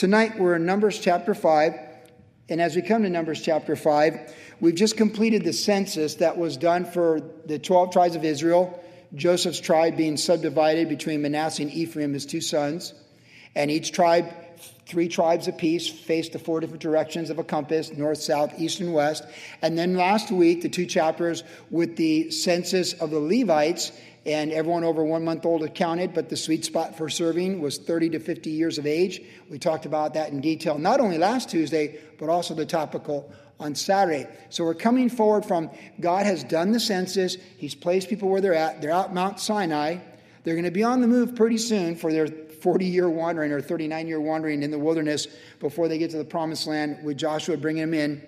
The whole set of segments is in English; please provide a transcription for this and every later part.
Tonight we're in Numbers chapter 5. And as we come to Numbers chapter 5, we've just completed the census that was done for the 12 tribes of Israel, Joseph's tribe being subdivided between Manasseh and Ephraim, his two sons. And each tribe, three tribes apiece, faced the four different directions of a compass north, south, east, and west. And then last week, the two chapters with the census of the Levites and everyone over one month old accounted, but the sweet spot for serving was 30 to 50 years of age. We talked about that in detail, not only last Tuesday, but also the topical on Saturday. So we're coming forward from God has done the census, He's placed people where they're at. They're out Mount Sinai. They're going to be on the move pretty soon for their 40 year wandering or 39 year wandering in the wilderness before they get to the promised land with Joshua bringing them in.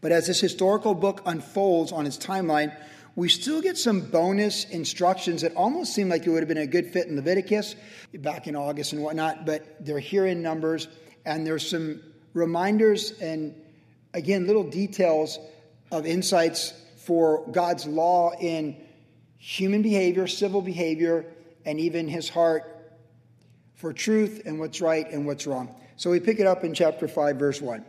But as this historical book unfolds on its timeline, we still get some bonus instructions that almost seem like it would have been a good fit in Leviticus back in August and whatnot, but they're here in Numbers, and there's some reminders and, again, little details of insights for God's law in human behavior, civil behavior, and even his heart for truth and what's right and what's wrong. So we pick it up in chapter 5, verse 1.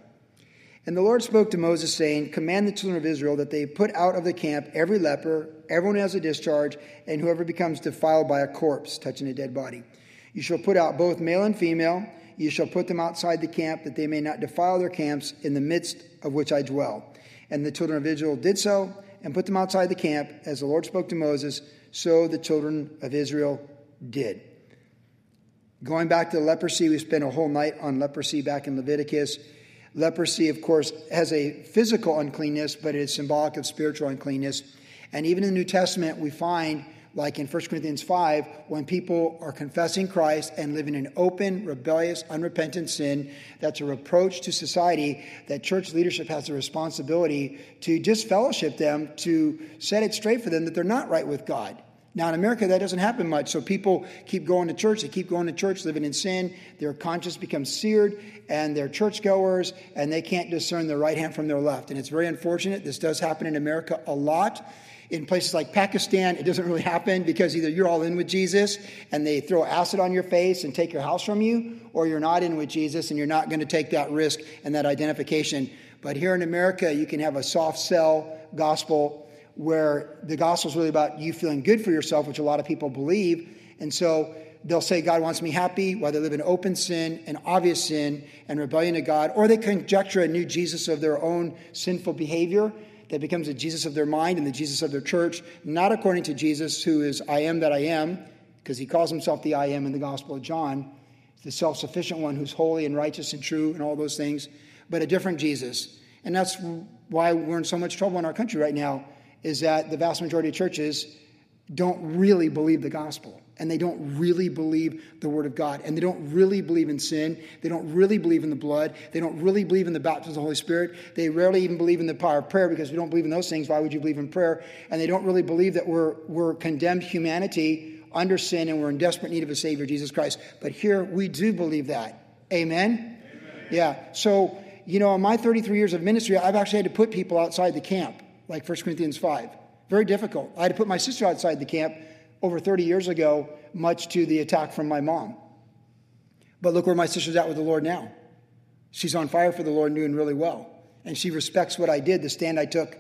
And the Lord spoke to Moses, saying, Command the children of Israel that they put out of the camp every leper, everyone who has a discharge, and whoever becomes defiled by a corpse, touching a dead body. You shall put out both male and female. You shall put them outside the camp, that they may not defile their camps in the midst of which I dwell. And the children of Israel did so, and put them outside the camp, as the Lord spoke to Moses, so the children of Israel did. Going back to leprosy, we spent a whole night on leprosy back in Leviticus. Leprosy, of course, has a physical uncleanness, but it is symbolic of spiritual uncleanness. And even in the New Testament, we find, like in 1 Corinthians 5, when people are confessing Christ and living in open, rebellious, unrepentant sin, that's a reproach to society that church leadership has a responsibility to disfellowship them, to set it straight for them that they're not right with God. Now, in America, that doesn't happen much. So people keep going to church. They keep going to church, living in sin. Their conscience becomes seared, and they're churchgoers, and they can't discern their right hand from their left. And it's very unfortunate. This does happen in America a lot. In places like Pakistan, it doesn't really happen because either you're all in with Jesus and they throw acid on your face and take your house from you, or you're not in with Jesus and you're not going to take that risk and that identification. But here in America, you can have a soft sell gospel where the gospel is really about you feeling good for yourself, which a lot of people believe. And so they'll say, God wants me happy, while they live in open sin and obvious sin and rebellion to God, or they conjecture a new Jesus of their own sinful behavior that becomes the Jesus of their mind and the Jesus of their church, not according to Jesus, who is I am that I am, because he calls himself the I am in the Gospel of John, the self sufficient one who's holy and righteous and true and all those things, but a different Jesus. And that's why we're in so much trouble in our country right now is that the vast majority of churches don't really believe the gospel and they don't really believe the word of God and they don't really believe in sin. They don't really believe in the blood. They don't really believe in the baptism of the Holy Spirit. They rarely even believe in the power of prayer because we don't believe in those things. Why would you believe in prayer? And they don't really believe that we're, we're condemned humanity under sin and we're in desperate need of a Savior, Jesus Christ. But here we do believe that. Amen? Amen. Yeah. So, you know, in my 33 years of ministry, I've actually had to put people outside the camp like 1 Corinthians 5. Very difficult. I had to put my sister outside the camp over 30 years ago, much to the attack from my mom. But look where my sister's at with the Lord now. She's on fire for the Lord and doing really well. And she respects what I did, the stand I took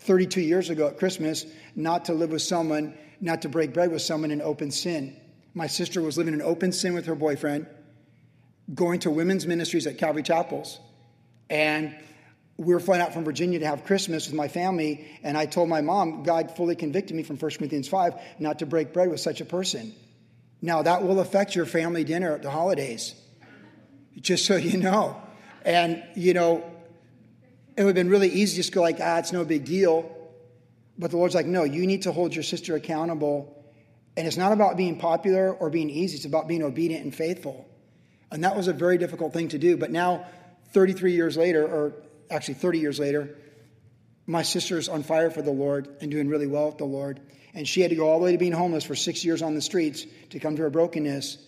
32 years ago at Christmas, not to live with someone, not to break bread with someone in open sin. My sister was living in open sin with her boyfriend, going to women's ministries at Calvary Chapels. And we were flying out from Virginia to have Christmas with my family, and I told my mom, God fully convicted me from 1 Corinthians 5 not to break bread with such a person. Now, that will affect your family dinner at the holidays, just so you know. And, you know, it would have been really easy to just go like, ah, it's no big deal. But the Lord's like, no, you need to hold your sister accountable. And it's not about being popular or being easy, it's about being obedient and faithful. And that was a very difficult thing to do. But now, 33 years later, or actually 30 years later, my sister's on fire for the Lord and doing really well with the Lord. And she had to go all the way to being homeless for six years on the streets to come to her brokenness.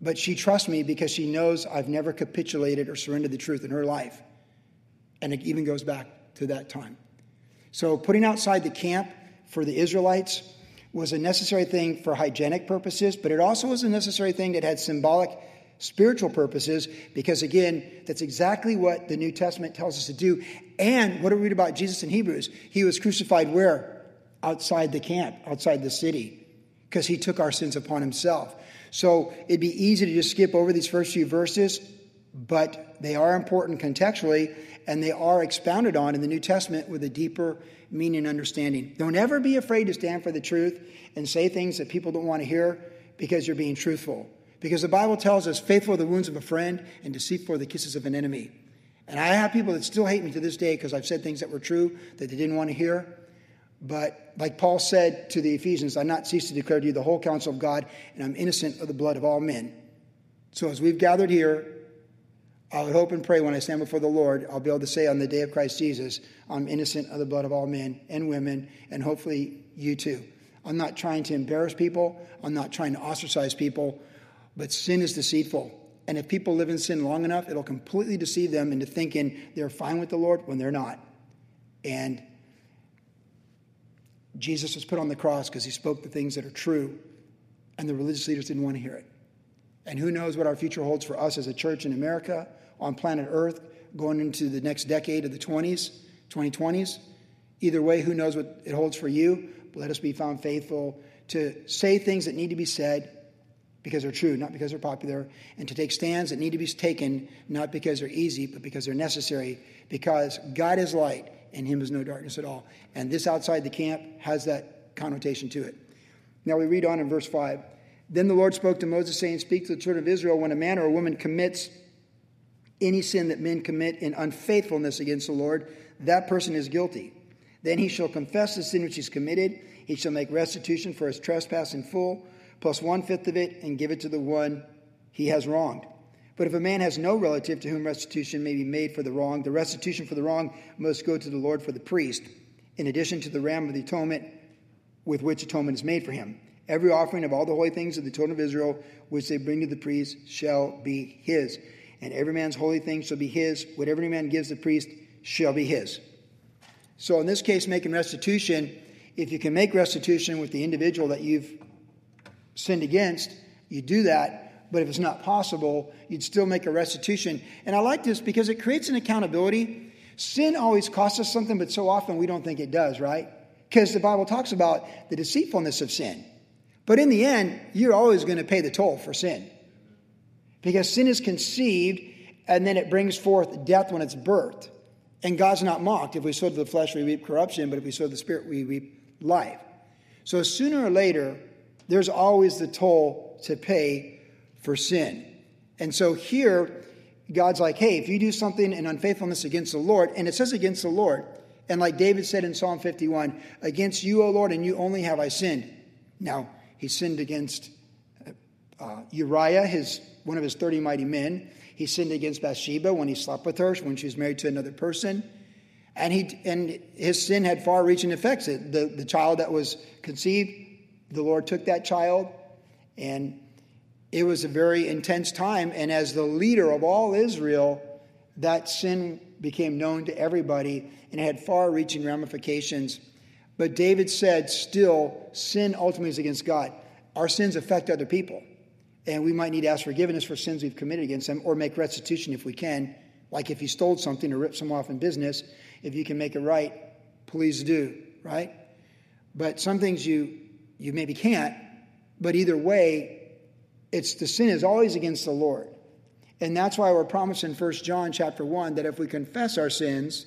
But she trusts me because she knows I've never capitulated or surrendered the truth in her life. And it even goes back to that time. So, putting outside the camp for the Israelites was a necessary thing for hygienic purposes, but it also was a necessary thing that had symbolic spiritual purposes, because again, that's exactly what the New Testament tells us to do. And what do we read about Jesus in Hebrews? He was crucified where? Outside the camp, outside the city, because he took our sins upon himself. So it'd be easy to just skip over these first few verses, but they are important contextually, and they are expounded on in the New Testament with a deeper meaning and understanding. Don't ever be afraid to stand for the truth and say things that people don't want to hear because you're being truthful. Because the Bible tells us, faithful are the wounds of a friend and deceitful are the kisses of an enemy. And I have people that still hate me to this day because I've said things that were true that they didn't want to hear. But like Paul said to the Ephesians, I not cease to declare to you the whole counsel of God, and I'm innocent of the blood of all men. So as we've gathered here, I would hope and pray when I stand before the Lord, I'll be able to say on the day of Christ Jesus, I'm innocent of the blood of all men and women, and hopefully you too. I'm not trying to embarrass people, I'm not trying to ostracize people, but sin is deceitful. And if people live in sin long enough, it'll completely deceive them into thinking they're fine with the Lord when they're not. And Jesus was put on the cross because he spoke the things that are true, and the religious leaders didn't want to hear it. And who knows what our future holds for us as a church in America, on planet Earth, going into the next decade of the 20s, 2020s. Either way, who knows what it holds for you? But let us be found faithful to say things that need to be said because they're true, not because they're popular, and to take stands that need to be taken not because they're easy, but because they're necessary, because God is light and Him is no darkness at all. And this outside the camp has that connotation to it. Now we read on in verse 5. Then the Lord spoke to Moses, saying, Speak to the children of Israel when a man or a woman commits any sin that men commit in unfaithfulness against the Lord, that person is guilty. Then he shall confess the sin which he's committed. He shall make restitution for his trespass in full, plus one fifth of it, and give it to the one he has wronged. But if a man has no relative to whom restitution may be made for the wrong, the restitution for the wrong must go to the Lord for the priest, in addition to the ram of the atonement with which atonement is made for him. Every offering of all the holy things of the children of Israel, which they bring to the priest, shall be his. And every man's holy thing shall be his. Whatever any man gives the priest shall be his. So, in this case, making restitution, if you can make restitution with the individual that you've sinned against, you do that. But if it's not possible, you'd still make a restitution. And I like this because it creates an accountability. Sin always costs us something, but so often we don't think it does, right? Because the Bible talks about the deceitfulness of sin. But in the end, you're always going to pay the toll for sin. Because sin is conceived and then it brings forth death when it's birthed. And God's not mocked. If we sow to the flesh, we reap corruption, but if we sow to the spirit, we reap life. So sooner or later, there's always the toll to pay for sin. And so here, God's like, hey, if you do something in unfaithfulness against the Lord, and it says against the Lord, and like David said in Psalm 51, against you, O Lord, and you only have I sinned. Now, he sinned against uh, Uriah, his, one of his 30 mighty men. He sinned against Bathsheba when he slept with her, when she was married to another person. And, he, and his sin had far reaching effects. The, the child that was conceived, the Lord took that child, and it was a very intense time. And as the leader of all Israel, that sin became known to everybody, and it had far reaching ramifications but David said, still, sin ultimately is against God. Our sins affect other people. And we might need to ask forgiveness for sins we've committed against them or make restitution if we can. Like if you stole something or ripped someone off in business, if you can make it right, please do, right? But some things you, you maybe can't. But either way, it's the sin is always against the Lord. And that's why we're promised in 1 John chapter 1 that if we confess our sins,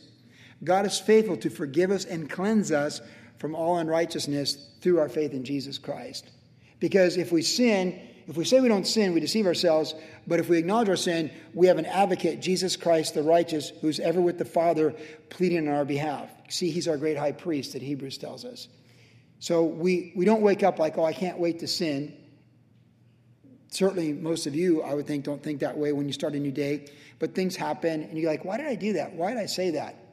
God is faithful to forgive us and cleanse us from all unrighteousness through our faith in Jesus Christ. Because if we sin, if we say we don't sin, we deceive ourselves. But if we acknowledge our sin, we have an advocate, Jesus Christ the righteous, who's ever with the Father, pleading on our behalf. See, he's our great high priest that Hebrews tells us. So we, we don't wake up like, oh, I can't wait to sin. Certainly, most of you, I would think, don't think that way when you start a new day. But things happen, and you're like, why did I do that? Why did I say that?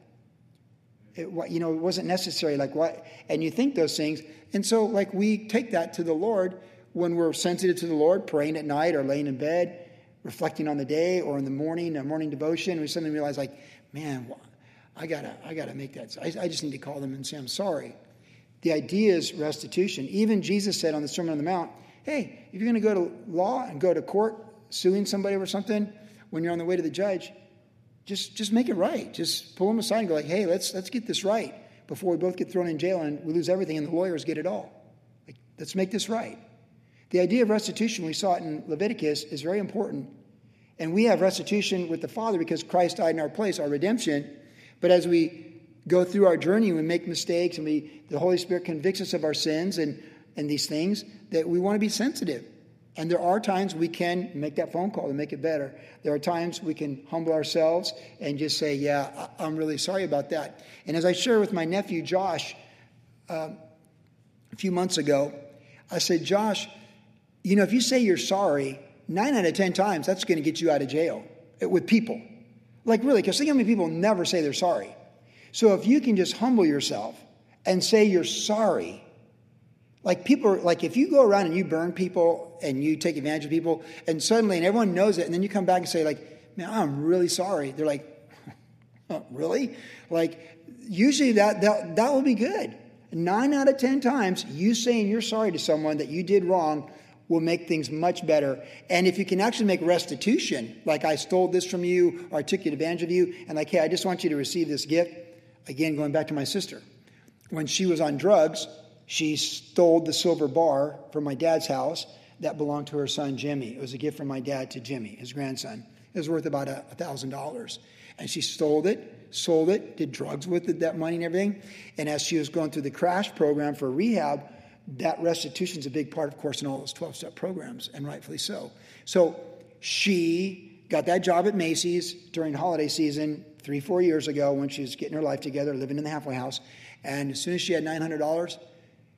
it, you know, it wasn't necessary. Like what? And you think those things. And so, like, we take that to the Lord when we're sensitive to the Lord, praying at night or laying in bed, reflecting on the day or in the morning, a morning devotion. We suddenly realize, like, man, I gotta, I gotta make that. I, I just need to call them and say, I'm sorry. The idea is restitution. Even Jesus said on the Sermon on the Mount, hey, if you're going to go to law and go to court suing somebody or something, when you're on the way to the judge, just just make it right. Just pull them aside and go like, hey, let's let's get this right before we both get thrown in jail and we lose everything and the lawyers get it all. Like, let's make this right. The idea of restitution, we saw it in Leviticus, is very important. And we have restitution with the Father because Christ died in our place, our redemption. But as we go through our journey, and we make mistakes and we, the Holy Spirit convicts us of our sins and, and these things, that we want to be sensitive. And there are times we can make that phone call to make it better. There are times we can humble ourselves and just say, Yeah, I'm really sorry about that. And as I shared with my nephew Josh uh, a few months ago, I said, Josh, you know, if you say you're sorry, nine out of 10 times that's going to get you out of jail with people. Like, really, because think how many people never say they're sorry. So if you can just humble yourself and say you're sorry, like people like if you go around and you burn people and you take advantage of people and suddenly and everyone knows it and then you come back and say like, man, I'm really sorry. They're like, oh, really? Like usually that that that will be good. Nine out of ten times, you saying you're sorry to someone that you did wrong will make things much better. And if you can actually make restitution, like I stole this from you or I took advantage of you, and like, hey, I just want you to receive this gift. Again, going back to my sister. When she was on drugs, she stole the silver bar from my dad's house that belonged to her son Jimmy. It was a gift from my dad to Jimmy, his grandson. It was worth about a thousand dollars. And she stole it, sold it, did drugs with it, that money and everything. And as she was going through the crash program for rehab, that restitution is a big part, of course, in all those 12 step programs, and rightfully so. So she got that job at Macy's during holiday season three, four years ago when she was getting her life together, living in the halfway house. And as soon as she had $900,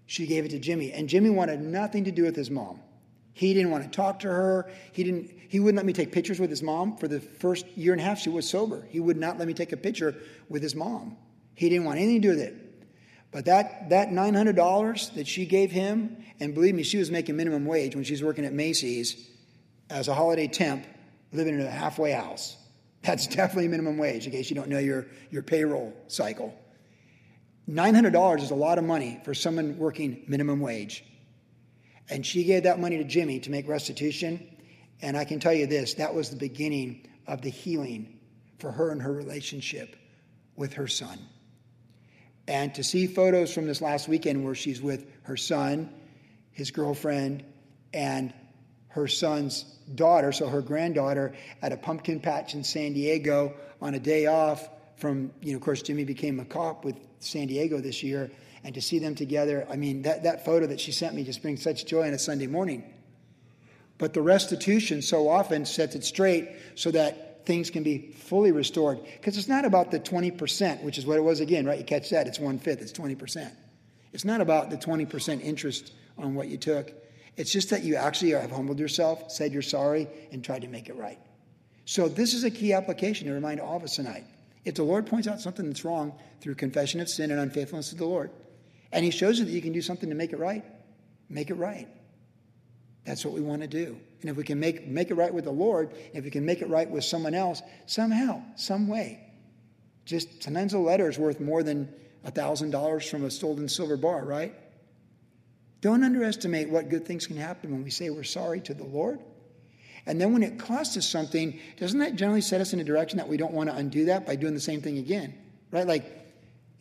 she gave it to Jimmy. And Jimmy wanted nothing to do with his mom. He didn't want to talk to her. He didn't he wouldn't let me take pictures with his mom for the first year and a half she was sober. He would not let me take a picture with his mom. He didn't want anything to do with it. But that that $900 that she gave him, and believe me, she was making minimum wage when she was working at Macy's as a holiday temp, living in a halfway house. That's definitely minimum wage, in case you don't know your, your payroll cycle. $900 is a lot of money for someone working minimum wage. And she gave that money to Jimmy to make restitution. And I can tell you this that was the beginning of the healing for her and her relationship with her son. And to see photos from this last weekend where she's with her son, his girlfriend, and her son's daughter, so her granddaughter, at a pumpkin patch in San Diego on a day off from, you know, of course, Jimmy became a cop with San Diego this year. And to see them together, I mean, that, that photo that she sent me just brings such joy on a Sunday morning. But the restitution so often sets it straight so that things can be fully restored. Because it's not about the 20%, which is what it was again, right? You catch that? It's one fifth, it's 20%. It's not about the 20% interest on what you took. It's just that you actually have humbled yourself, said you're sorry, and tried to make it right. So, this is a key application to remind all of us tonight. If the Lord points out something that's wrong through confession of sin and unfaithfulness to the Lord, and He shows you that you can do something to make it right, make it right. That's what we want to do. And if we can make, make it right with the Lord, if we can make it right with someone else, somehow, some way, just sometimes a letter is worth more than $1,000 from a stolen silver bar, right? Don't underestimate what good things can happen when we say we're sorry to the Lord. And then when it costs us something, doesn't that generally set us in a direction that we don't want to undo that by doing the same thing again? Right? Like,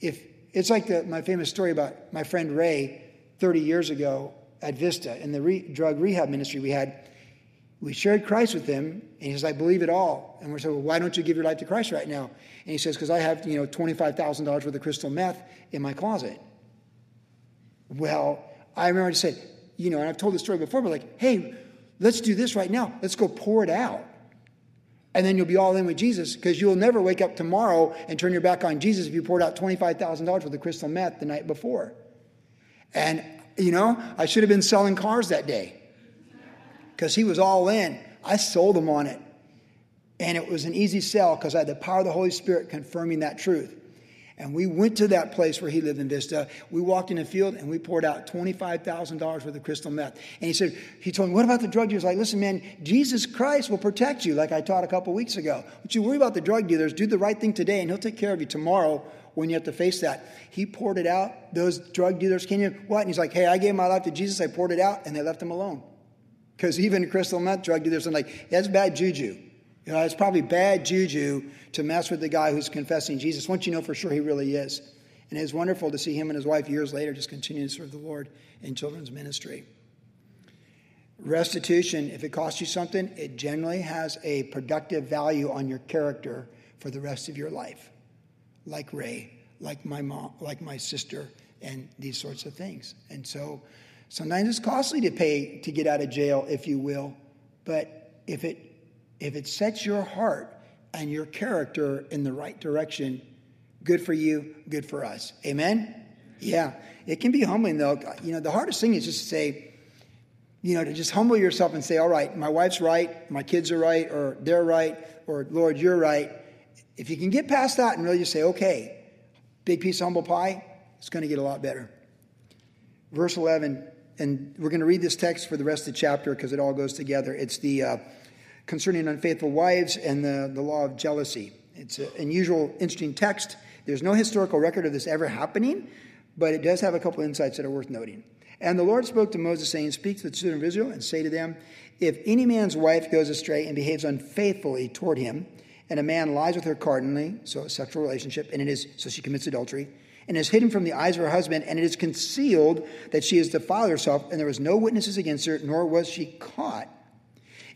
if it's like the, my famous story about my friend Ray 30 years ago at Vista in the re, drug rehab ministry we had. We shared Christ with him, and he says, I believe it all. And we're saying, well, why don't you give your life to Christ right now? And he says, because I have, you know, $25,000 worth of crystal meth in my closet. Well, I remember to say, you know, and I've told this story before, but like, hey, Let's do this right now. Let's go pour it out. And then you'll be all in with Jesus because you'll never wake up tomorrow and turn your back on Jesus if you poured out $25,000 worth of crystal meth the night before. And, you know, I should have been selling cars that day because he was all in. I sold him on it. And it was an easy sell because I had the power of the Holy Spirit confirming that truth. And we went to that place where he lived in Vista. We walked in a field and we poured out $25,000 worth of crystal meth. And he said, he told me, what about the drug dealers? Like, listen, man, Jesus Christ will protect you, like I taught a couple weeks ago. Don't you worry about the drug dealers. Do the right thing today and he'll take care of you tomorrow when you have to face that. He poured it out. Those drug dealers came in, what? And he's like, hey, I gave my life to Jesus. I poured it out and they left him alone. Because even crystal meth drug dealers are like, that's bad juju. You know, it's probably bad juju to mess with the guy who's confessing Jesus once you know for sure he really is. And it's wonderful to see him and his wife years later just continue to serve the Lord in children's ministry. Restitution, if it costs you something, it generally has a productive value on your character for the rest of your life. Like Ray, like my mom, like my sister, and these sorts of things. And so sometimes it's costly to pay to get out of jail, if you will. But if it if it sets your heart and your character in the right direction, good for you, good for us. Amen? Yeah. It can be humbling though. You know, the hardest thing is just to say, you know, to just humble yourself and say, all right, my wife's right, my kids are right, or they're right, or Lord, you're right. If you can get past that and really just say, okay, big piece of humble pie, it's going to get a lot better. Verse 11, and we're going to read this text for the rest of the chapter because it all goes together. It's the uh, concerning unfaithful wives and the, the law of jealousy. It's an unusual, interesting text. There's no historical record of this ever happening, but it does have a couple insights that are worth noting. And the Lord spoke to Moses, saying, Speak to the children of Israel and say to them, If any man's wife goes astray and behaves unfaithfully toward him, and a man lies with her cardinally, so a sexual relationship, and it is so she commits adultery, and is hidden from the eyes of her husband, and it is concealed that she has defiled herself, and there was no witnesses against her, nor was she caught.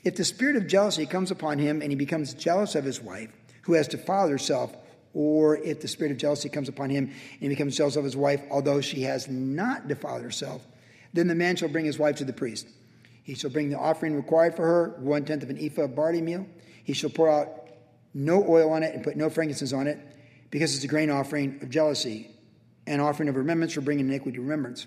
If the spirit of jealousy comes upon him and he becomes jealous of his wife, who has defiled herself, or if the spirit of jealousy comes upon him and he becomes jealous of his wife, although she has not defiled herself, then the man shall bring his wife to the priest. He shall bring the offering required for her, one tenth of an ephah of barley meal. He shall pour out no oil on it and put no frankincense on it, because it's a grain offering of jealousy, an offering of remembrance for bringing iniquity to remembrance.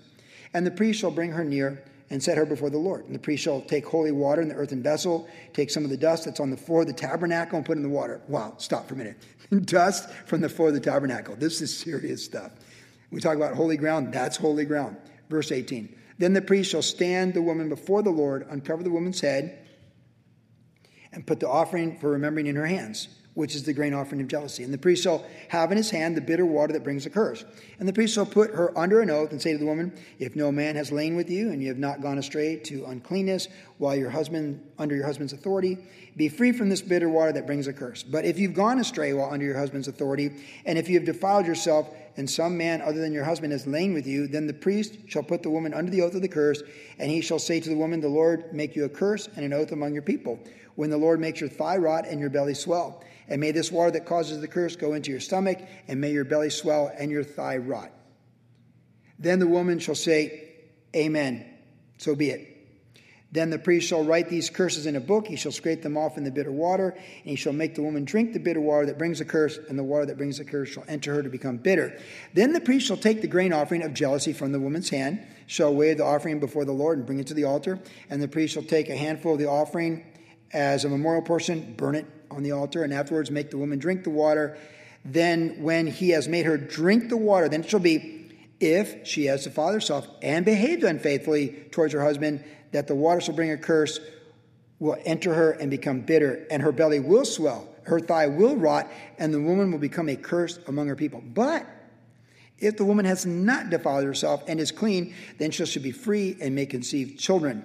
And the priest shall bring her near and set her before the Lord. And the priest shall take holy water in the earthen vessel, take some of the dust that's on the floor of the tabernacle and put it in the water. Wow, stop for a minute. dust from the floor of the tabernacle. This is serious stuff. We talk about holy ground, that's holy ground. Verse 18. Then the priest shall stand the woman before the Lord, uncover the woman's head, and put the offering for remembering in her hands which is the grain offering of jealousy. And the priest shall have in his hand the bitter water that brings a curse. And the priest shall put her under an oath and say to the woman, If no man has lain with you, and you have not gone astray to uncleanness while your husband under your husband's authority, be free from this bitter water that brings a curse. But if you've gone astray while under your husband's authority, and if you have defiled yourself, and some man other than your husband has lain with you, then the priest shall put the woman under the oath of the curse, and he shall say to the woman, The Lord make you a curse and an oath among your people, when the Lord makes your thigh rot and your belly swell. And may this water that causes the curse go into your stomach, and may your belly swell and your thigh rot. Then the woman shall say, Amen. So be it. Then the priest shall write these curses in a book. He shall scrape them off in the bitter water, and he shall make the woman drink the bitter water that brings the curse, and the water that brings the curse shall enter her to become bitter. Then the priest shall take the grain offering of jealousy from the woman's hand, shall weigh the offering before the Lord, and bring it to the altar. And the priest shall take a handful of the offering as a memorial portion, burn it on the altar, and afterwards make the woman drink the water. Then, when he has made her drink the water, then it shall be, if she has defiled herself and behaved unfaithfully towards her husband, that the water shall bring a curse, will enter her and become bitter, and her belly will swell, her thigh will rot, and the woman will become a curse among her people. But if the woman has not defiled herself and is clean, then she shall be free and may conceive children.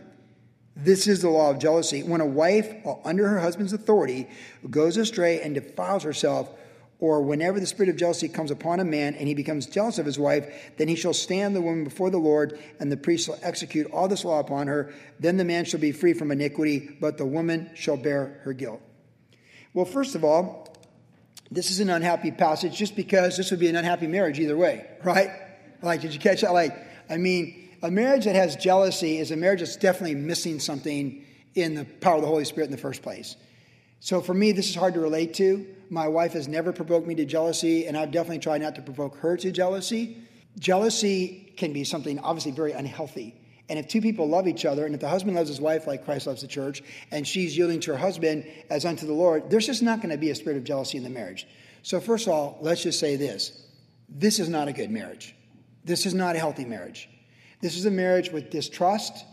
This is the law of jealousy. When a wife, uh, under her husband's authority, goes astray and defiles herself, or whenever the spirit of jealousy comes upon a man and he becomes jealous of his wife, then he shall stand the woman before the Lord, and the priest shall execute all this law upon her. Then the man shall be free from iniquity, but the woman shall bear her guilt. Well, first of all, this is an unhappy passage just because this would be an unhappy marriage either way, right? Like, did you catch that? Like, I mean, a marriage that has jealousy is a marriage that's definitely missing something in the power of the Holy Spirit in the first place. So for me, this is hard to relate to. My wife has never provoked me to jealousy, and I've definitely tried not to provoke her to jealousy. Jealousy can be something obviously very unhealthy. And if two people love each other, and if the husband loves his wife like Christ loves the church, and she's yielding to her husband as unto the Lord, there's just not going to be a spirit of jealousy in the marriage. So, first of all, let's just say this this is not a good marriage. This is not a healthy marriage. This is a marriage with distrust,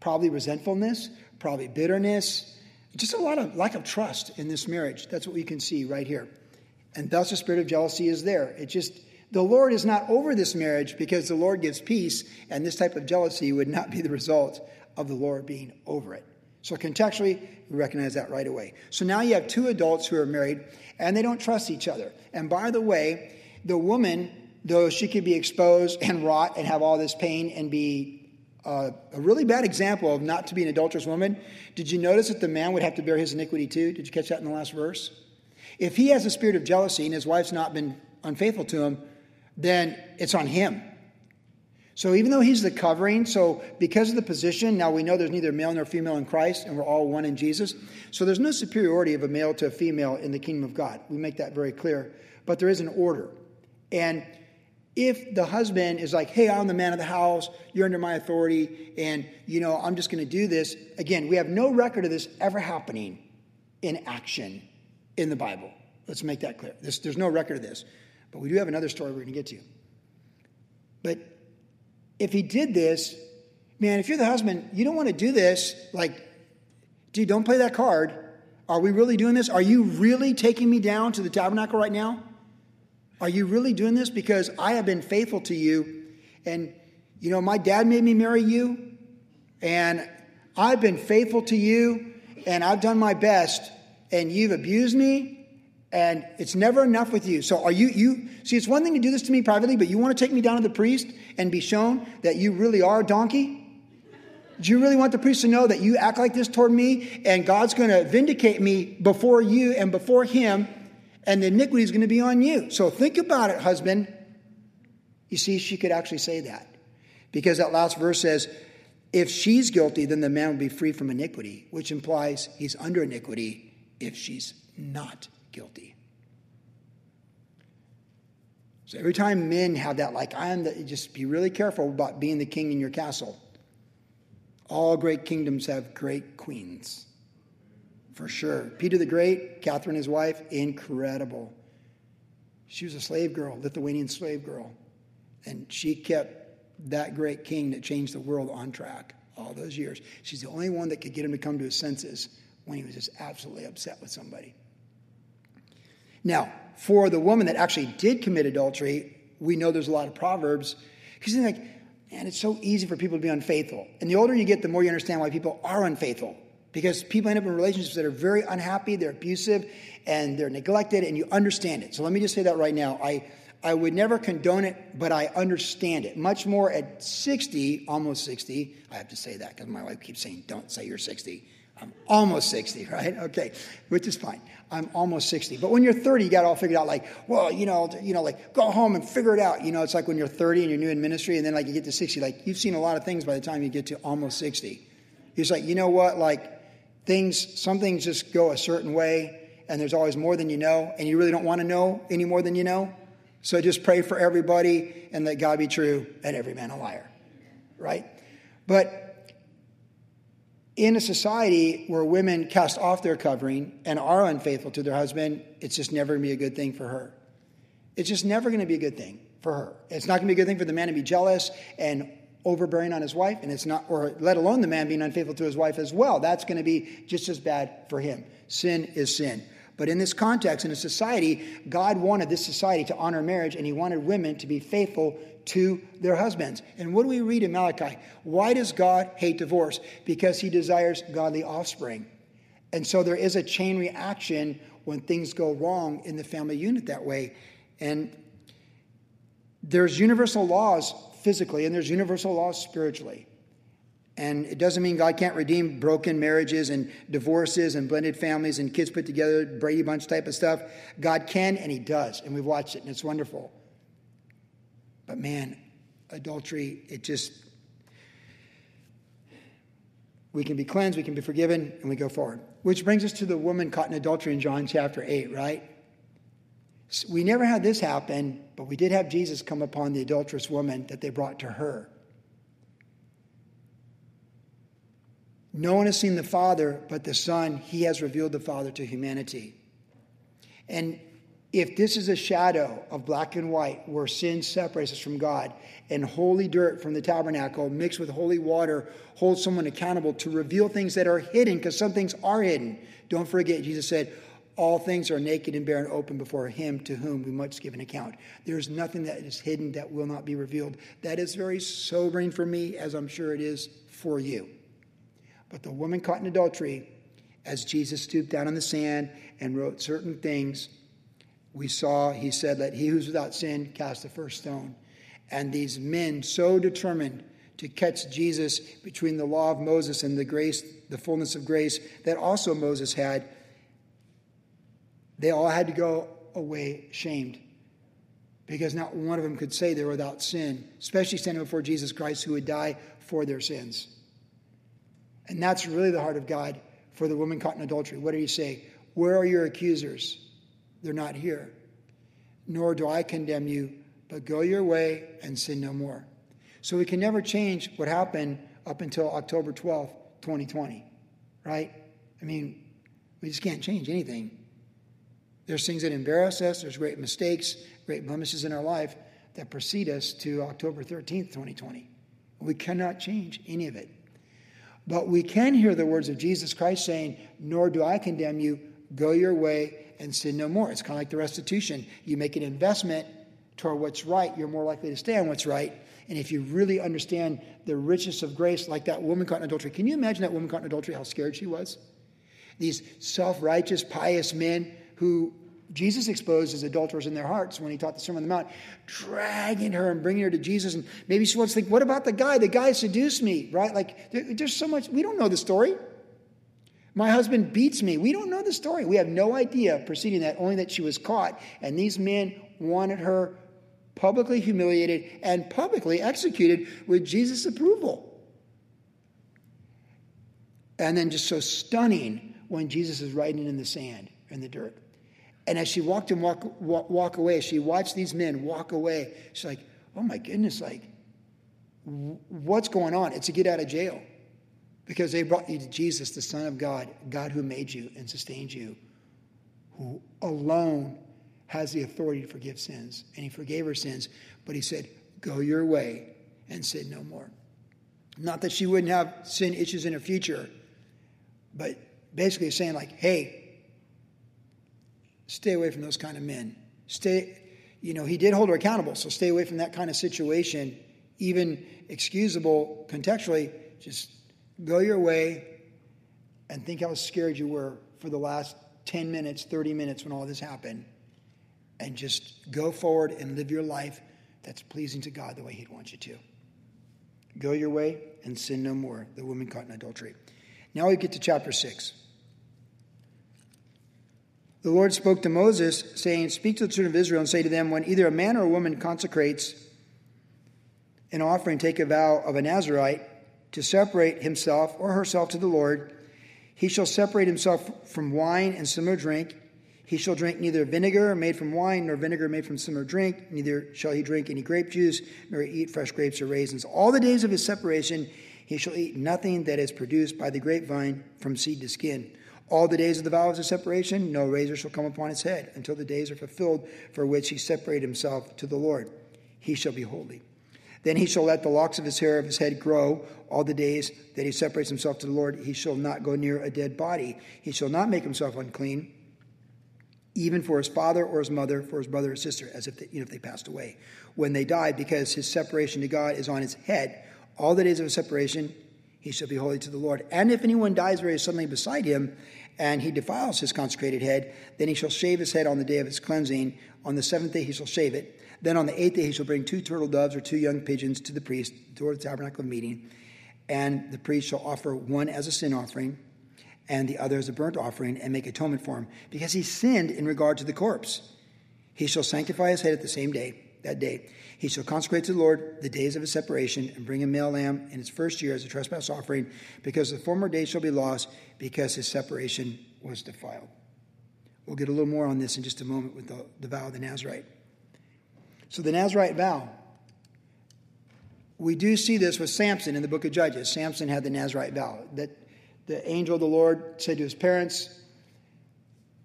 probably resentfulness, probably bitterness, just a lot of lack of trust in this marriage. That's what we can see right here. And thus the spirit of jealousy is there. It just, the Lord is not over this marriage because the Lord gives peace, and this type of jealousy would not be the result of the Lord being over it. So contextually, we recognize that right away. So now you have two adults who are married and they don't trust each other. And by the way, the woman, though she could be exposed and rot and have all this pain and be uh, a really bad example of not to be an adulterous woman, did you notice that the man would have to bear his iniquity too? Did you catch that in the last verse? If he has a spirit of jealousy and his wife's not been unfaithful to him, then it's on him. So even though he's the covering, so because of the position, now we know there's neither male nor female in Christ, and we're all one in Jesus. So there's no superiority of a male to a female in the kingdom of God. We make that very clear. But there is an order. And if the husband is like, hey, I'm the man of the house, you're under my authority, and you know, I'm just going to do this, again, we have no record of this ever happening in action in the Bible. Let's make that clear. This, there's no record of this. But we do have another story we're going to get to. But if he did this, man, if you're the husband, you don't want to do this. Like, dude, don't play that card. Are we really doing this? Are you really taking me down to the tabernacle right now? Are you really doing this? Because I have been faithful to you. And, you know, my dad made me marry you. And I've been faithful to you. And I've done my best. And you've abused me and it's never enough with you. So are you you see it's one thing to do this to me privately, but you want to take me down to the priest and be shown that you really are a donkey? Do you really want the priest to know that you act like this toward me and God's going to vindicate me before you and before him and the iniquity is going to be on you? So think about it, husband. You see, she could actually say that because that last verse says, if she's guilty, then the man will be free from iniquity, which implies he's under iniquity if she's not guilty. So every time men have that, like, I am the, just be really careful about being the king in your castle. All great kingdoms have great queens, for sure. Peter the Great, Catherine, his wife, incredible. She was a slave girl, Lithuanian slave girl. And she kept that great king that changed the world on track all those years. She's the only one that could get him to come to his senses when he was just absolutely upset with somebody. Now, for the woman that actually did commit adultery, we know there's a lot of proverbs because like, man, it's so easy for people to be unfaithful. And the older you get, the more you understand why people are unfaithful. Because people end up in relationships that are very unhappy, they're abusive, and they're neglected, and you understand it. So let me just say that right now. I, I would never condone it, but I understand it. Much more at 60, almost 60. I have to say that because my wife keeps saying, don't say you're 60. I'm almost 60, right? Okay, which is fine. I'm almost 60. But when you're 30, you got it all figured out like, well, you know, you know, like go home and figure it out. You know, it's like when you're 30 and you're new in ministry and then like you get to 60, like you've seen a lot of things by the time you get to almost 60. It's like, you know what, like things, some things just go a certain way and there's always more than you know and you really don't want to know any more than you know. So just pray for everybody and let God be true and every man a liar, right? But in a society where women cast off their covering and are unfaithful to their husband, it's just never going to be a good thing for her. It's just never going to be a good thing for her. It's not going to be a good thing for the man to be jealous and overbearing on his wife, and it's not, or let alone the man being unfaithful to his wife as well. That's going to be just as bad for him. Sin is sin. But in this context, in a society, God wanted this society to honor marriage, and He wanted women to be faithful to their husbands. And what do we read in Malachi? Why does God hate divorce? Because He desires godly offspring. And so there is a chain reaction when things go wrong in the family unit that way. And there's universal laws physically, and there's universal laws spiritually. And it doesn't mean God can't redeem broken marriages and divorces and blended families and kids put together, Brady Bunch type of stuff. God can and He does. And we've watched it and it's wonderful. But man, adultery, it just, we can be cleansed, we can be forgiven, and we go forward. Which brings us to the woman caught in adultery in John chapter 8, right? We never had this happen, but we did have Jesus come upon the adulterous woman that they brought to her. No one has seen the Father but the Son. He has revealed the Father to humanity. And if this is a shadow of black and white where sin separates us from God and holy dirt from the tabernacle mixed with holy water holds someone accountable to reveal things that are hidden because some things are hidden. Don't forget, Jesus said, all things are naked and bare and open before him to whom we must give an account. There is nothing that is hidden that will not be revealed. That is very sobering for me, as I'm sure it is for you. But the woman caught in adultery, as Jesus stooped down on the sand and wrote certain things, we saw, he said, Let he who's without sin cast the first stone. And these men, so determined to catch Jesus between the law of Moses and the grace, the fullness of grace that also Moses had, they all had to go away shamed because not one of them could say they were without sin, especially standing before Jesus Christ who would die for their sins. And that's really the heart of God for the woman caught in adultery. What do you say? Where are your accusers? They're not here. Nor do I condemn you, but go your way and sin no more. So we can never change what happened up until October 12th, 2020, right? I mean, we just can't change anything. There's things that embarrass us, there's great mistakes, great blemishes in our life that precede us to October 13th, 2020. We cannot change any of it. But we can hear the words of Jesus Christ saying, Nor do I condemn you, go your way and sin no more. It's kind of like the restitution. You make an investment toward what's right, you're more likely to stay on what's right. And if you really understand the richness of grace, like that woman caught in adultery, can you imagine that woman caught in adultery, how scared she was? These self righteous, pious men who Jesus exposed as adulterers in their hearts when he taught the Sermon on the Mount, dragging her and bringing her to Jesus. And maybe she wants to think, what about the guy? The guy seduced me, right? Like, there, there's so much, we don't know the story. My husband beats me. We don't know the story. We have no idea preceding that, only that she was caught. And these men wanted her publicly humiliated and publicly executed with Jesus' approval. And then just so stunning when Jesus is writing in the sand, in the dirt. And as she walked and walk, walk, walk away, she watched these men walk away. She's like, oh my goodness, like, what's going on? It's a get out of jail because they brought you to Jesus, the Son of God, God who made you and sustained you, who alone has the authority to forgive sins. And he forgave her sins, but he said, go your way and sin no more. Not that she wouldn't have sin issues in her future, but basically saying, like, hey, Stay away from those kind of men. Stay, you know, he did hold her accountable, so stay away from that kind of situation, even excusable contextually. Just go your way and think how scared you were for the last 10 minutes, 30 minutes when all this happened. And just go forward and live your life that's pleasing to God the way He'd want you to. Go your way and sin no more. The woman caught in adultery. Now we get to chapter 6. The Lord spoke to Moses, saying, Speak to the children of Israel and say to them, When either a man or a woman consecrates an offering, take a vow of a Nazarite to separate himself or herself to the Lord, he shall separate himself from wine and similar drink. He shall drink neither vinegar made from wine nor vinegar made from similar drink, neither shall he drink any grape juice nor eat fresh grapes or raisins. All the days of his separation he shall eat nothing that is produced by the grapevine from seed to skin. All the days of the vows of separation, no razor shall come upon his head until the days are fulfilled for which he separated himself to the Lord. He shall be holy. Then he shall let the locks of his hair of his head grow all the days that he separates himself to the Lord. He shall not go near a dead body. He shall not make himself unclean, even for his father or his mother, for his brother or sister, as if they, you know, if they passed away when they died, because his separation to God is on his head. All the days of his separation, he shall be holy to the Lord. And if anyone dies very suddenly beside him, and he defiles his consecrated head, then he shall shave his head on the day of his cleansing. On the seventh day he shall shave it. Then on the eighth day he shall bring two turtle doves or two young pigeons to the priest toward the tabernacle of meeting. And the priest shall offer one as a sin offering and the other as a burnt offering and make atonement for him, because he sinned in regard to the corpse. He shall sanctify his head at the same day, that day. He shall consecrate to the Lord the days of his separation and bring a male lamb in its first year as a trespass offering, because the former days shall be lost, because his separation was defiled. We'll get a little more on this in just a moment with the, the vow of the Nazarite. So, the Nazarite vow. We do see this with Samson in the book of Judges. Samson had the Nazarite vow that the angel of the Lord said to his parents,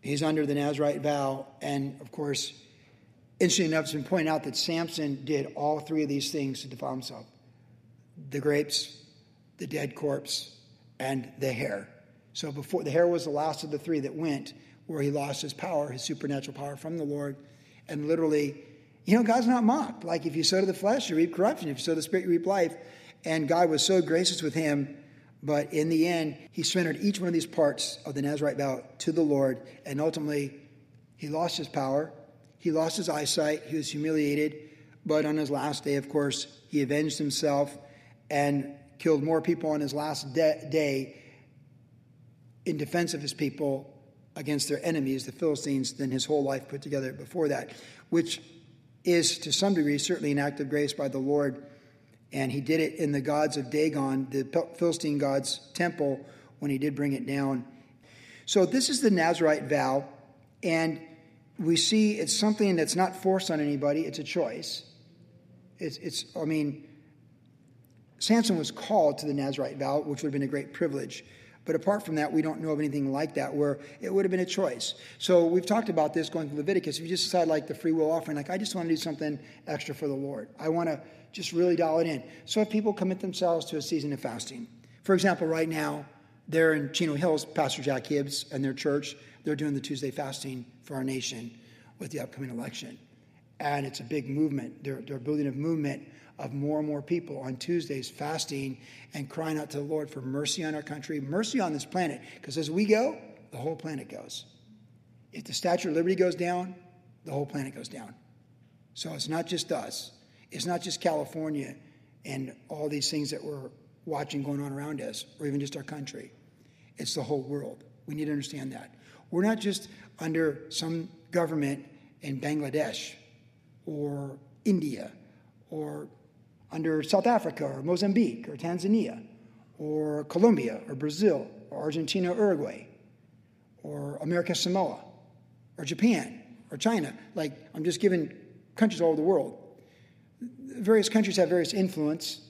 He's under the Nazarite vow. And of course, Interesting enough, to point out that Samson did all three of these things to defile himself the grapes, the dead corpse, and the hair. So before the hair was the last of the three that went, where he lost his power, his supernatural power from the Lord, and literally, you know, God's not mocked. Like if you sow to the flesh, you reap corruption. If you sow to the spirit, you reap life. And God was so gracious with him But in the end, he surrendered each one of these parts of the Nazarite vow to the Lord, and ultimately, he lost his power, he lost his eyesight, he was humiliated. But on his last day, of course, he avenged himself and killed more people on his last de- day in defense of his people against their enemies, the Philistines, than his whole life put together before that, which is to some degree certainly an act of grace by the Lord. And he did it in the gods of Dagon, the Philistine god's temple, when he did bring it down. So this is the Nazarite vow, and we see it's something that's not forced on anybody, it's a choice. It's, it's I mean, Samson was called to the Nazarite vow, which would have been a great privilege. But apart from that, we don't know of anything like that where it would have been a choice. So we've talked about this going to Leviticus. If you just decide, like the free will offering, like I just want to do something extra for the Lord, I want to just really dial it in. So if people commit themselves to a season of fasting, for example, right now, they're in Chino Hills, Pastor Jack Hibbs and their church, they're doing the Tuesday fasting for our nation with the upcoming election. And it's a big movement. They're, they're building a movement of more and more people on Tuesdays fasting and crying out to the Lord for mercy on our country, mercy on this planet. Because as we go, the whole planet goes. If the Statue of Liberty goes down, the whole planet goes down. So it's not just us, it's not just California and all these things that we're watching going on around us, or even just our country. It's the whole world. We need to understand that. We're not just under some government in Bangladesh or India or under South Africa or Mozambique or Tanzania or Colombia or Brazil or Argentina or Uruguay or America Samoa or Japan or China. Like, I'm just giving countries all over the world. Various countries have various influence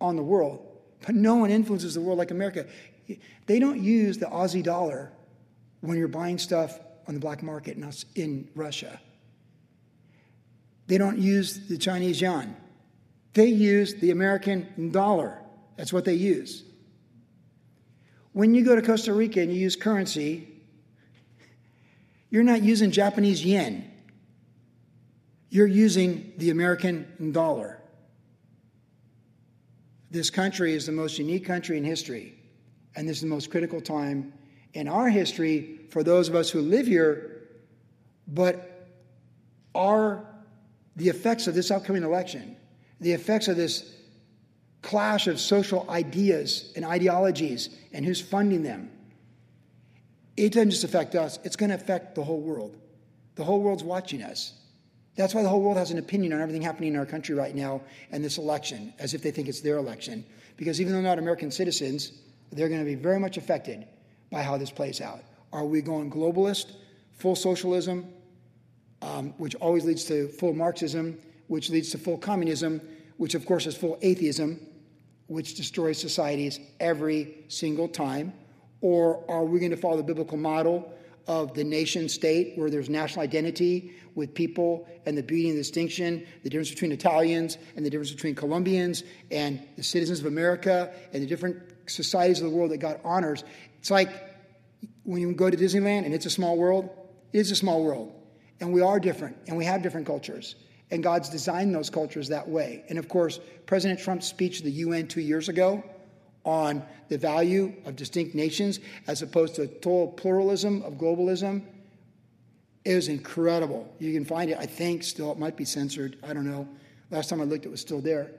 on the world, but no one influences the world like America. They don't use the Aussie dollar when you're buying stuff on the black market in Russia. They don't use the Chinese yuan they use the American dollar. That's what they use. When you go to Costa Rica and you use currency, you're not using Japanese yen. You're using the American dollar. This country is the most unique country in history, and this is the most critical time in our history for those of us who live here, but are the effects of this upcoming election the effects of this clash of social ideas and ideologies and who's funding them. It doesn't just affect us, it's going to affect the whole world. The whole world's watching us. That's why the whole world has an opinion on everything happening in our country right now and this election, as if they think it's their election. Because even though they're not American citizens, they're going to be very much affected by how this plays out. Are we going globalist, full socialism, um, which always leads to full Marxism, which leads to full communism, which of course is full atheism, which destroys societies every single time? Or are we going to follow the biblical model of the nation state where there's national identity with people and the beauty and distinction, the difference between Italians and the difference between Colombians and the citizens of America and the different societies of the world that God honors? It's like when you go to Disneyland and it's a small world, it is a small world. And we are different and we have different cultures. And God's designed those cultures that way. And of course, President Trump's speech to the UN two years ago on the value of distinct nations as opposed to total pluralism of globalism is incredible. You can find it, I think, still, it might be censored. I don't know. Last time I looked, it was still there.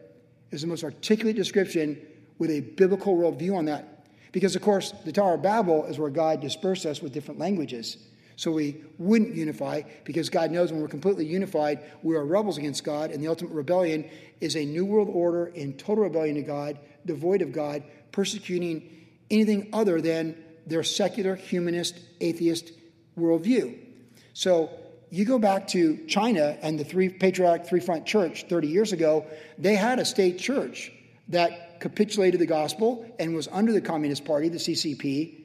It's the most articulate description with a biblical worldview on that. Because, of course, the Tower of Babel is where God dispersed us with different languages. So we wouldn't unify because God knows when we're completely unified, we are rebels against God, and the ultimate rebellion is a new world order in total rebellion to God, devoid of God, persecuting anything other than their secular, humanist, atheist worldview. So you go back to China and the three patriotic three front church 30 years ago, they had a state church that capitulated the gospel and was under the Communist Party, the CCP,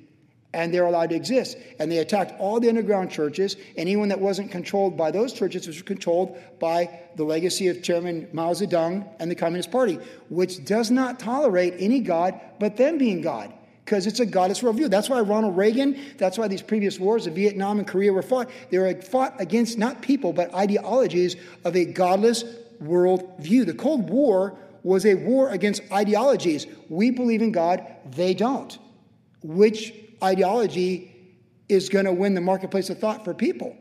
and they're allowed to exist. And they attacked all the underground churches. Anyone that wasn't controlled by those churches was controlled by the legacy of Chairman Mao Zedong and the Communist Party, which does not tolerate any God but them being God. Because it's a godless worldview. That's why Ronald Reagan, that's why these previous wars of Vietnam and Korea were fought. They were fought against not people, but ideologies of a godless worldview. The Cold War was a war against ideologies. We believe in God, they don't. Which ideology is going to win the marketplace of thought for people?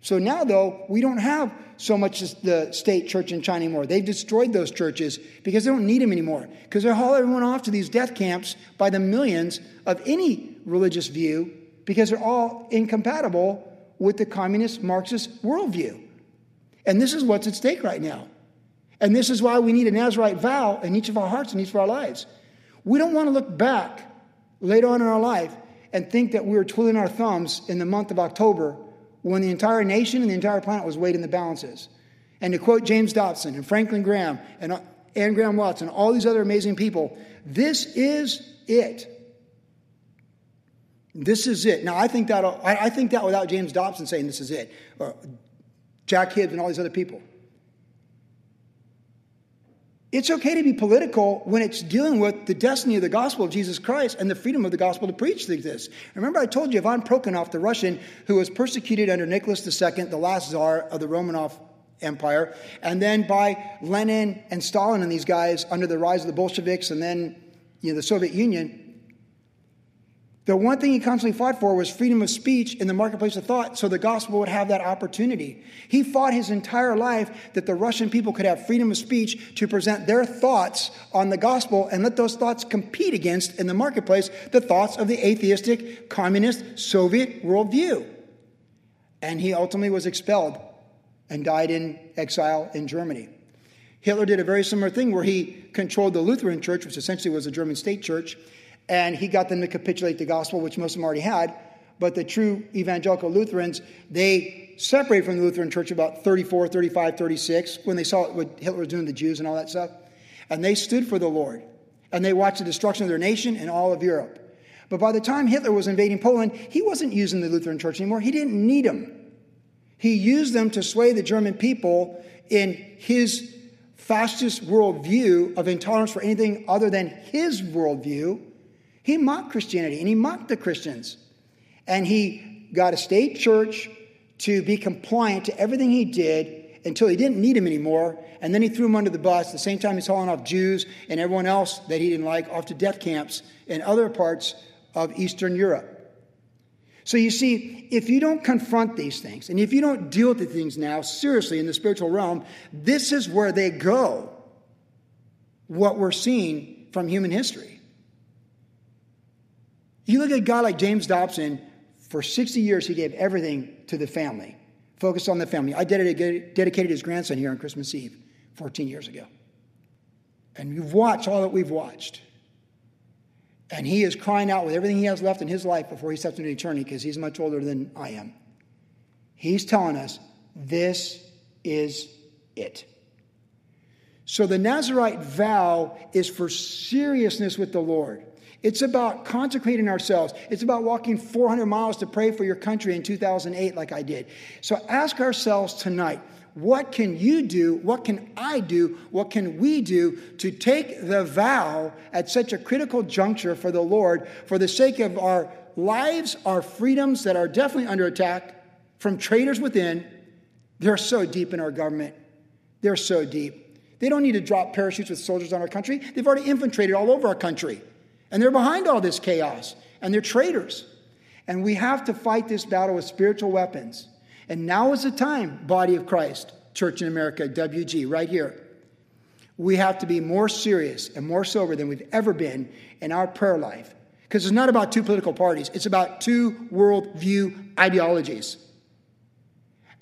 So now, though, we don't have so much the state church in China anymore. They've destroyed those churches because they don't need them anymore. Because they're hauling everyone off to these death camps by the millions of any religious view because they're all incompatible with the communist Marxist worldview. And this is what's at stake right now. And this is why we need a Nazarite vow in each of our hearts and each of our lives. We don't want to look back later on in our life and think that we were twiddling our thumbs in the month of October when the entire nation and the entire planet was weighed in the balances. And to quote James Dobson and Franklin Graham and Anne Graham Lotz and all these other amazing people, this is it. This is it. Now, I think that I think that without James Dobson saying this is it, or Jack Hibbs and all these other people. It's okay to be political when it's dealing with the destiny of the gospel of Jesus Christ and the freedom of the gospel to preach this. Remember, I told you Ivan Prokhanov, the Russian who was persecuted under Nicholas II, the last czar of the Romanov Empire, and then by Lenin and Stalin and these guys under the rise of the Bolsheviks and then you know, the Soviet Union. The one thing he constantly fought for was freedom of speech in the marketplace of thought so the gospel would have that opportunity. He fought his entire life that the Russian people could have freedom of speech to present their thoughts on the gospel and let those thoughts compete against in the marketplace the thoughts of the atheistic, communist, Soviet worldview. And he ultimately was expelled and died in exile in Germany. Hitler did a very similar thing where he controlled the Lutheran church, which essentially was a German state church and he got them to capitulate the gospel, which most of them already had. But the true evangelical Lutherans, they separated from the Lutheran church about 34, 35, 36 when they saw what Hitler was doing to the Jews and all that stuff. And they stood for the Lord. And they watched the destruction of their nation and all of Europe. But by the time Hitler was invading Poland, he wasn't using the Lutheran church anymore. He didn't need them. He used them to sway the German people in his fascist worldview of intolerance for anything other than his worldview he mocked Christianity and he mocked the Christians. And he got a state church to be compliant to everything he did until he didn't need him anymore. And then he threw him under the bus. At the same time, he's hauling off Jews and everyone else that he didn't like off to death camps in other parts of Eastern Europe. So you see, if you don't confront these things and if you don't deal with the things now seriously in the spiritual realm, this is where they go, what we're seeing from human history. You look at a guy like James Dobson, for 60 years, he gave everything to the family, focused on the family. I dedicated his grandson here on Christmas Eve 14 years ago. And you've watched all that we've watched. And he is crying out with everything he has left in his life before he steps into eternity because he's much older than I am. He's telling us this is it. So the Nazarite vow is for seriousness with the Lord. It's about consecrating ourselves. It's about walking 400 miles to pray for your country in 2008, like I did. So ask ourselves tonight what can you do? What can I do? What can we do to take the vow at such a critical juncture for the Lord for the sake of our lives, our freedoms that are definitely under attack from traitors within? They're so deep in our government. They're so deep. They don't need to drop parachutes with soldiers on our country. They've already infiltrated all over our country. And they're behind all this chaos, and they're traitors. And we have to fight this battle with spiritual weapons. And now is the time, body of Christ, Church in America, WG, right here. We have to be more serious and more sober than we've ever been in our prayer life. Because it's not about two political parties, it's about two worldview ideologies.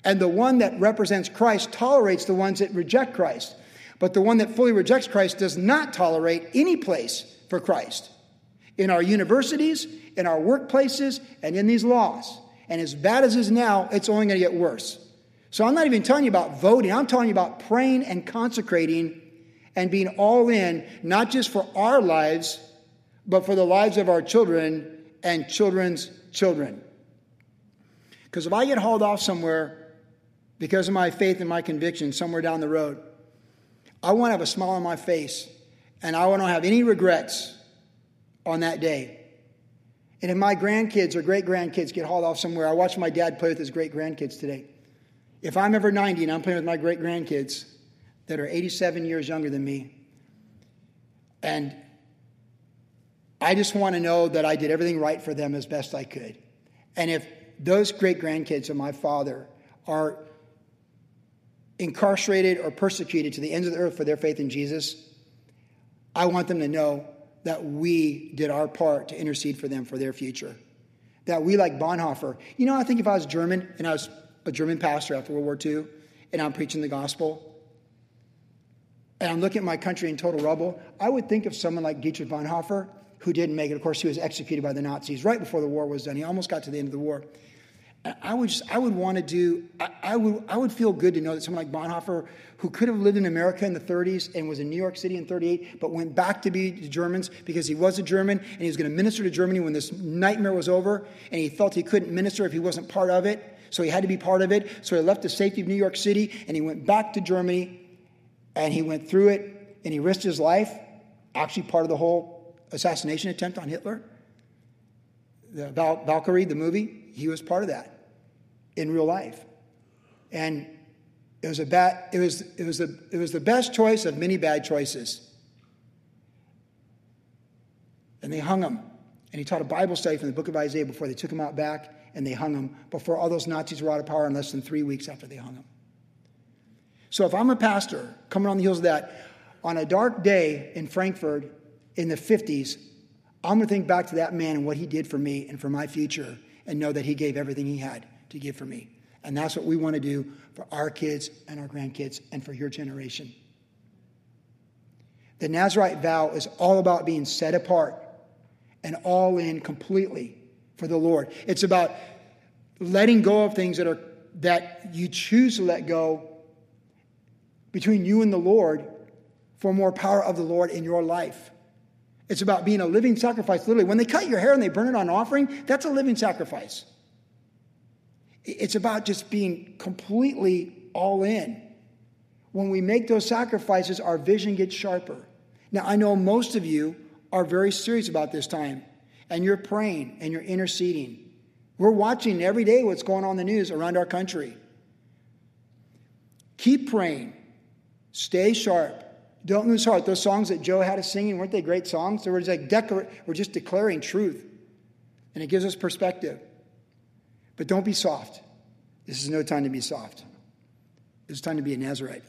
And the one that represents Christ tolerates the ones that reject Christ. But the one that fully rejects Christ does not tolerate any place for Christ in our universities, in our workplaces, and in these laws. And as bad as it is now, it's only going to get worse. So I'm not even telling you about voting, I'm telling you about praying and consecrating and being all in, not just for our lives, but for the lives of our children and children's children. Because if I get hauled off somewhere because of my faith and my conviction somewhere down the road, I want to have a smile on my face and I want to have any regrets on that day. And if my grandkids or great grandkids get hauled off somewhere, I watched my dad play with his great grandkids today. If I'm ever 90 and I'm playing with my great grandkids that are 87 years younger than me, And I just want to know that I did everything right for them as best I could. And if those great grandkids of my father are incarcerated or persecuted to the ends of the earth for their faith in Jesus, I want them to know that we did our part to intercede for them for their future. That we, like Bonhoeffer, you know, I think if I was German and I was a German pastor after World War II and I'm preaching the gospel and I'm looking at my country in total rubble, I would think of someone like Dietrich Bonhoeffer who didn't make it. Of course, he was executed by the Nazis right before the war was done. He almost got to the end of the war. I would just, I would want to do, I, I, would, I would feel good to know that someone like Bonhoeffer, who could have lived in America in the 30s and was in New York City in 38, but went back to be Germans because he was a German and he was going to minister to Germany when this nightmare was over, and he felt he couldn't minister if he wasn't part of it, so he had to be part of it. So he left the safety of New York City and he went back to Germany and he went through it and he risked his life, actually part of the whole assassination attempt on Hitler. The Val- Valkyrie, the movie, he was part of that in real life. And it was a it was, it was the, it was the best choice of many bad choices. And they hung him. And he taught a Bible study from the book of Isaiah before they took him out back and they hung him before all those Nazis were out of power in less than three weeks after they hung him. So if I'm a pastor coming on the heels of that, on a dark day in Frankfurt in the 50s, I'm going to think back to that man and what he did for me and for my future and know that he gave everything he had to give for me. And that's what we want to do for our kids and our grandkids and for your generation. The Nazarite vow is all about being set apart and all in completely for the Lord. It's about letting go of things that are that you choose to let go between you and the Lord for more power of the Lord in your life. It's about being a living sacrifice. Literally, when they cut your hair and they burn it on offering, that's a living sacrifice. It's about just being completely all in. When we make those sacrifices, our vision gets sharper. Now, I know most of you are very serious about this time, and you're praying and you're interceding. We're watching every day what's going on in the news around our country. Keep praying. Stay sharp. Don't lose heart. Those songs that Joe had us singing, weren't they great songs? They were just like declar- we're just declaring truth. And it gives us perspective. But don't be soft. This is no time to be soft. It's time to be a Nazarite.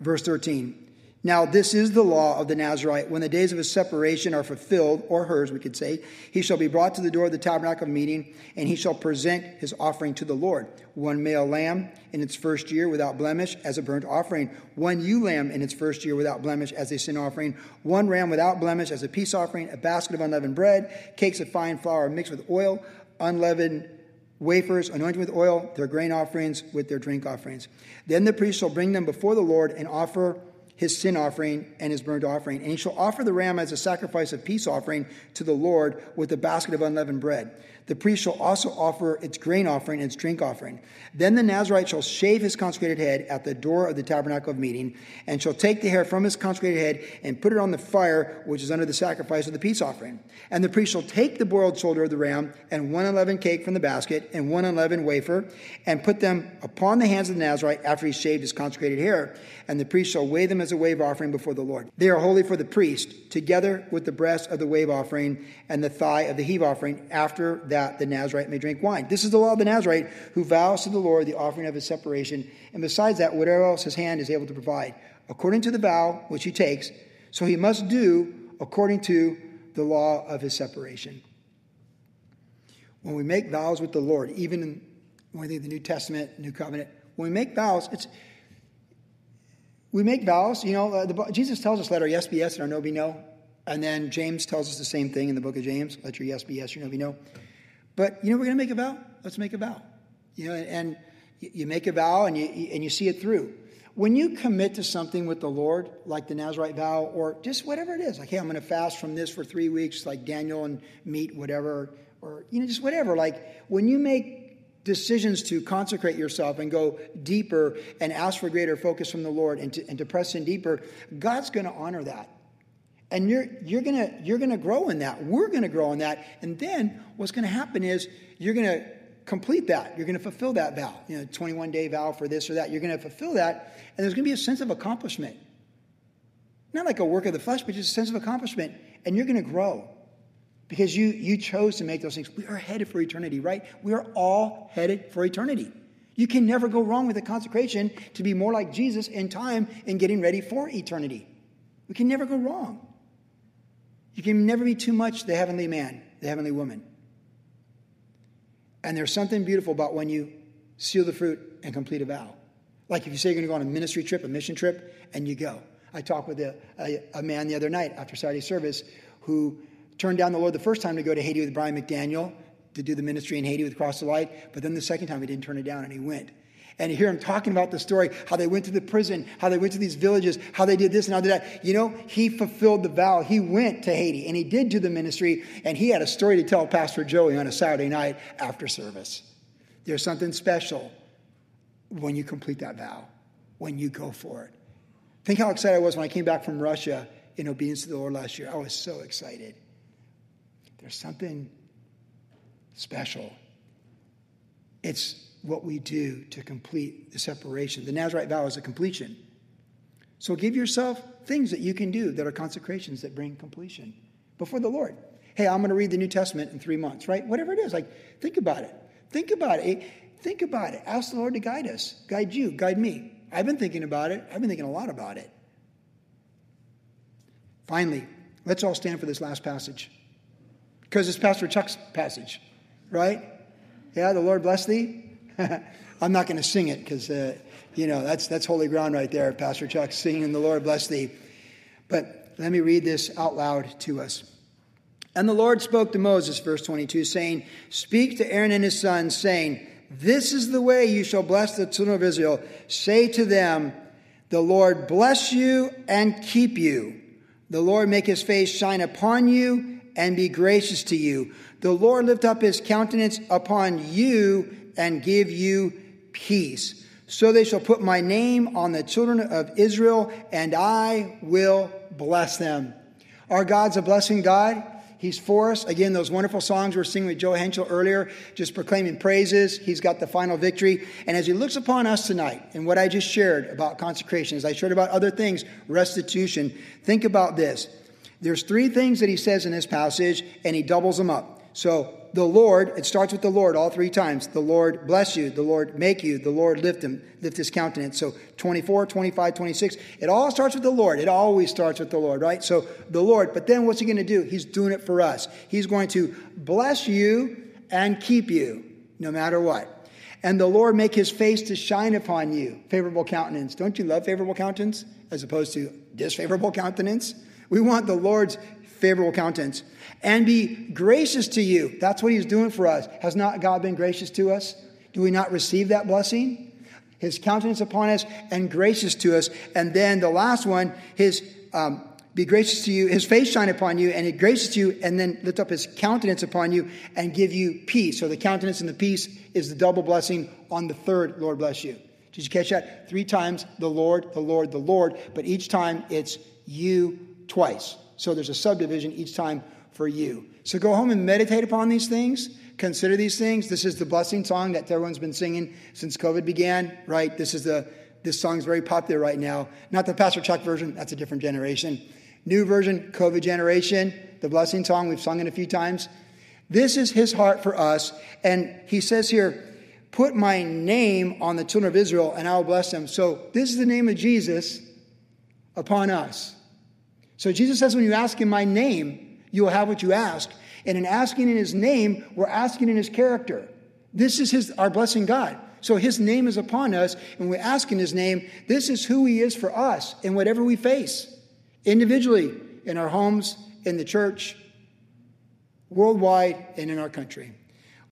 Verse 13. Now, this is the law of the Nazarite. When the days of his separation are fulfilled, or hers, we could say, he shall be brought to the door of the tabernacle of meeting, and he shall present his offering to the Lord. One male lamb in its first year without blemish as a burnt offering, one ewe lamb in its first year without blemish as a sin offering, one ram without blemish as a peace offering, a basket of unleavened bread, cakes of fine flour mixed with oil, unleavened wafers anointed with oil, their grain offerings with their drink offerings. Then the priest shall bring them before the Lord and offer his sin offering and his burnt offering. And he shall offer the ram as a sacrifice of peace offering to the Lord with a basket of unleavened bread. The priest shall also offer its grain offering and its drink offering. Then the Nazarite shall shave his consecrated head at the door of the tabernacle of meeting, and shall take the hair from his consecrated head and put it on the fire which is under the sacrifice of the peace offering. And the priest shall take the boiled shoulder of the ram and one unleavened cake from the basket and one unleavened wafer, and put them upon the hands of the Nazarite after he shaved his consecrated hair. And the priest shall weigh them as a wave offering before the Lord. They are holy for the priest, together with the breast of the wave offering and the thigh of the heave offering after that that the Nazarite may drink wine. This is the law of the Nazarite who vows to the Lord the offering of his separation, and besides that, whatever else his hand is able to provide, according to the vow which he takes. So he must do according to the law of his separation. When we make vows with the Lord, even in, when we think the New Testament, New Covenant, when we make vows, it's we make vows. You know, uh, the, Jesus tells us, "Let our yes be yes and our no be no." And then James tells us the same thing in the book of James: "Let your yes be yes, your no be no." But you know, we're going to make a vow. Let's make a vow. You know, and you make a vow and you and you see it through. When you commit to something with the Lord, like the Nazarite vow, or just whatever it is, like, hey, I'm going to fast from this for three weeks, like Daniel and meat, whatever, or you know, just whatever. Like when you make decisions to consecrate yourself and go deeper and ask for greater focus from the Lord and to, and to press in deeper, God's going to honor that. And you're, you're going you're gonna grow in that. We're going to grow in that. And then what's going to happen is you're going to complete that. You're going to fulfill that vow. You know, 21 day vow for this or that. You're going to fulfill that. And there's going to be a sense of accomplishment. Not like a work of the flesh, but just a sense of accomplishment. And you're going to grow because you, you chose to make those things. We are headed for eternity, right? We are all headed for eternity. You can never go wrong with a consecration to be more like Jesus in time and getting ready for eternity. We can never go wrong. You can never be too much the heavenly man, the heavenly woman. And there's something beautiful about when you seal the fruit and complete a vow. Like if you say you're going to go on a ministry trip, a mission trip, and you go. I talked with a, a, a man the other night after Saturday service who turned down the Lord the first time to go to Haiti with Brian McDaniel to do the ministry in Haiti with Cross the Light, but then the second time he didn't turn it down and he went. And you hear him talking about the story, how they went to the prison, how they went to these villages, how they did this and how they did that. You know, he fulfilled the vow. He went to Haiti and he did do the ministry, and he had a story to tell Pastor Joey on a Saturday night after service. There's something special when you complete that vow, when you go for it. Think how excited I was when I came back from Russia in obedience to the Lord last year. I was so excited. There's something special. It's what we do to complete the separation. The Nazarite vow is a completion. So give yourself things that you can do that are consecrations that bring completion before the Lord. Hey, I'm going to read the New Testament in three months, right? Whatever it is, like think about it. Think about it. Think about it. Ask the Lord to guide us, guide you, guide me. I've been thinking about it. I've been thinking a lot about it. Finally, let's all stand for this last passage because it's Pastor Chuck's passage, right? Yeah, the Lord bless thee. I'm not going to sing it because, uh, you know, that's, that's holy ground right there, Pastor Chuck singing, The Lord bless thee. But let me read this out loud to us. And the Lord spoke to Moses, verse 22, saying, Speak to Aaron and his sons, saying, This is the way you shall bless the children of Israel. Say to them, The Lord bless you and keep you. The Lord make his face shine upon you and be gracious to you. The Lord lift up his countenance upon you and give you peace. So they shall put my name on the children of Israel, and I will bless them. Our God's a blessing God. He's for us. Again, those wonderful songs we are singing with Joe Henschel earlier, just proclaiming praises. He's got the final victory. And as he looks upon us tonight and what I just shared about consecration, as I shared about other things, restitution, think about this. There's three things that he says in this passage, and he doubles them up. So the Lord, it starts with the Lord all three times. The Lord bless you, the Lord make you, the Lord lift him, lift his countenance. So 24, 25, 26. It all starts with the Lord. It always starts with the Lord, right? So the Lord, but then what's he going to do? He's doing it for us. He's going to bless you and keep you no matter what. And the Lord make his face to shine upon you, favorable countenance. Don't you love favorable countenance as opposed to disfavorable countenance? We want the Lord's favorable countenance and be gracious to you. That's what he's doing for us. Has not God been gracious to us? Do we not receive that blessing? His countenance upon us and gracious to us. And then the last one, his um, be gracious to you, his face shine upon you, and he gracious to you, and then lift up his countenance upon you and give you peace. So the countenance and the peace is the double blessing on the third, Lord bless you. Did you catch that? Three times the Lord, the Lord, the Lord, but each time it's you twice. So there's a subdivision each time for you. So go home and meditate upon these things. Consider these things. This is the blessing song that everyone's been singing since COVID began, right? This is the this song's very popular right now. Not the Pastor Chuck version, that's a different generation. New version, COVID generation, the blessing song we've sung it a few times. This is his heart for us. And he says here, Put my name on the children of Israel, and I will bless them. So this is the name of Jesus upon us. So Jesus says, when you ask in my name, you will have what you ask. And in asking in his name, we're asking in his character. This is his our blessing God. So his name is upon us, and we ask in his name, this is who he is for us in whatever we face, individually, in our homes, in the church, worldwide, and in our country.